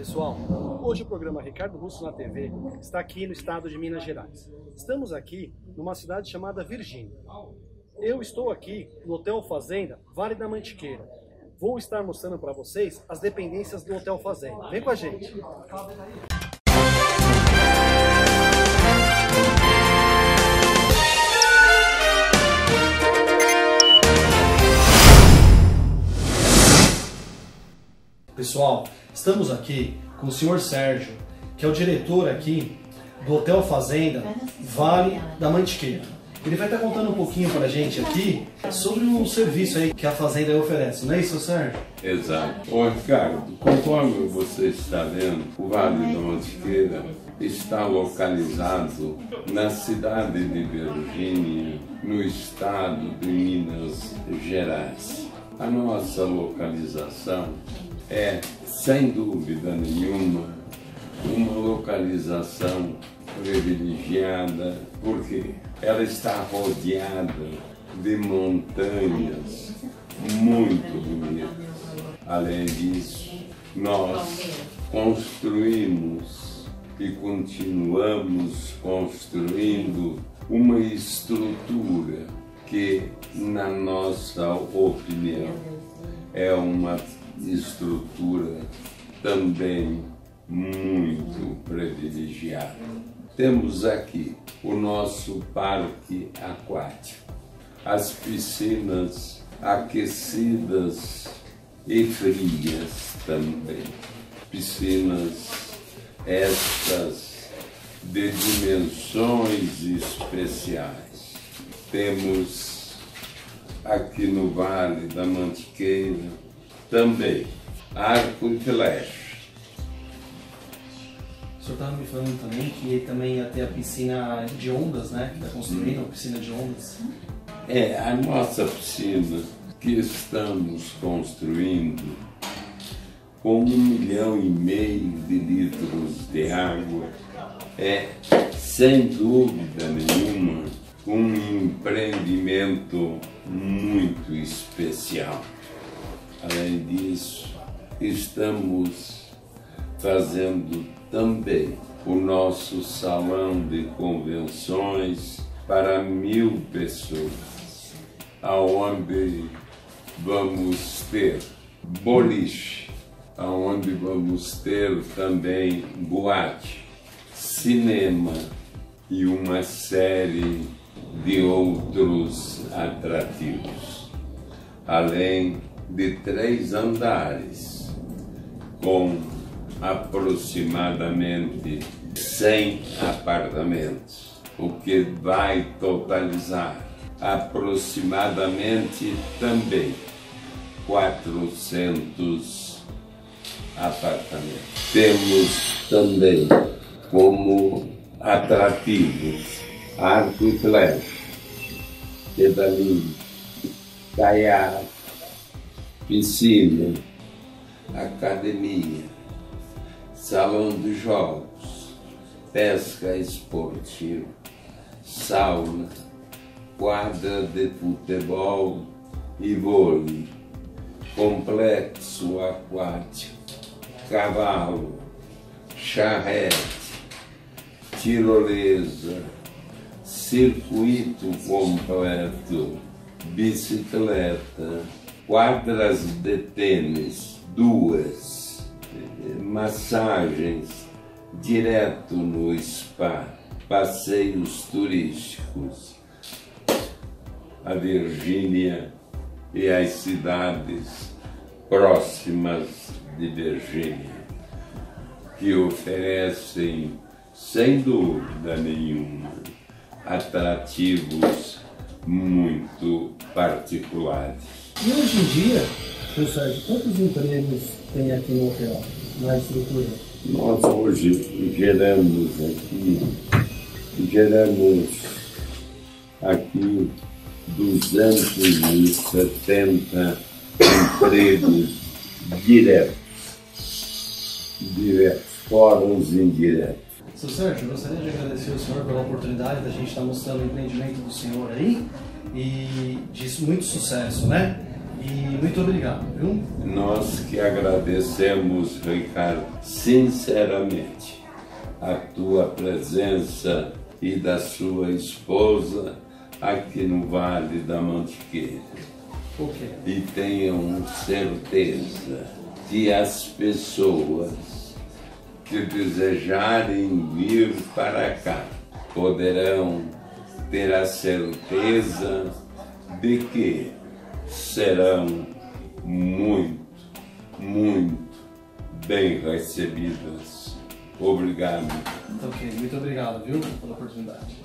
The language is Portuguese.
Pessoal, hoje o programa Ricardo Russo na TV está aqui no estado de Minas Gerais. Estamos aqui numa cidade chamada Virgínia. Eu estou aqui no Hotel Fazenda Vale da Mantiqueira. Vou estar mostrando para vocês as dependências do Hotel Fazenda. Vem com a gente! Pessoal, estamos aqui com o senhor Sérgio, que é o diretor aqui do Hotel Fazenda Vale da Mantiqueira. Ele vai estar contando um pouquinho para a gente aqui sobre o serviço aí que a Fazenda oferece, não é isso, Sérgio? Exato. Ô Ricardo, conforme você está vendo, o Vale da Mantiqueira está localizado na cidade de Virgínia, no estado de Minas Gerais. A nossa localização é, sem dúvida nenhuma, uma localização privilegiada, porque ela está rodeada de montanhas muito bonitas. Além disso, nós construímos e continuamos construindo uma estrutura que, na nossa opinião, é uma estrutura também muito privilegiada. Temos aqui o nosso parque aquático, as piscinas aquecidas e frias também. Piscinas estas de dimensões especiais. Temos aqui no Vale da Mantiqueira também arco e flecha. O senhor estava me falando também que também ia ter a piscina de ondas, né? Que está construindo uma piscina de ondas. É, a nossa piscina que estamos construindo com um milhão e meio de litros de água é, sem dúvida nenhuma, um empreendimento muito especial. Além disso, estamos fazendo também o nosso salão de convenções para mil pessoas, aonde vamos ter boliche, aonde vamos ter também boate, cinema e uma série de outros atrativos, além de três andares, com aproximadamente 100 apartamentos, o que vai totalizar aproximadamente também 400 apartamentos. Temos também como atrativos arco e flecha, pedalinho, caiaque, piscina, academia, salão de jogos, pesca esportiva, sauna, quadra de futebol e vôlei, complexo aquático, cavalo, charrete, tirolesa, circuito completo, bicicleta, quadras de tênis, duas, massagens direto no spa, passeios turísticos, a Virgínia e as cidades próximas de Virgínia, que oferecem, sem dúvida nenhuma, atrativos muito particulares. E hoje em dia, seu Sérgio, quantos empregos tem aqui no hotel, na estrutura? Nós hoje geramos aqui, geramos aqui 270 empregos diretos, diretos, fora os indiretos. Seu Sérgio, eu gostaria de agradecer ao senhor pela oportunidade da gente estar mostrando o empreendimento do senhor aí e de muito sucesso, né? E muito obrigado, viu? Nós que agradecemos, Ricardo, sinceramente, a tua presença e da sua esposa aqui no Vale da Mantiqueira. Ok. E tenham certeza que as pessoas que desejarem vir para cá poderão ter a certeza de que serão muito, muito bem recebidas. Obrigado. Ok, muito obrigado, viu, pela oportunidade.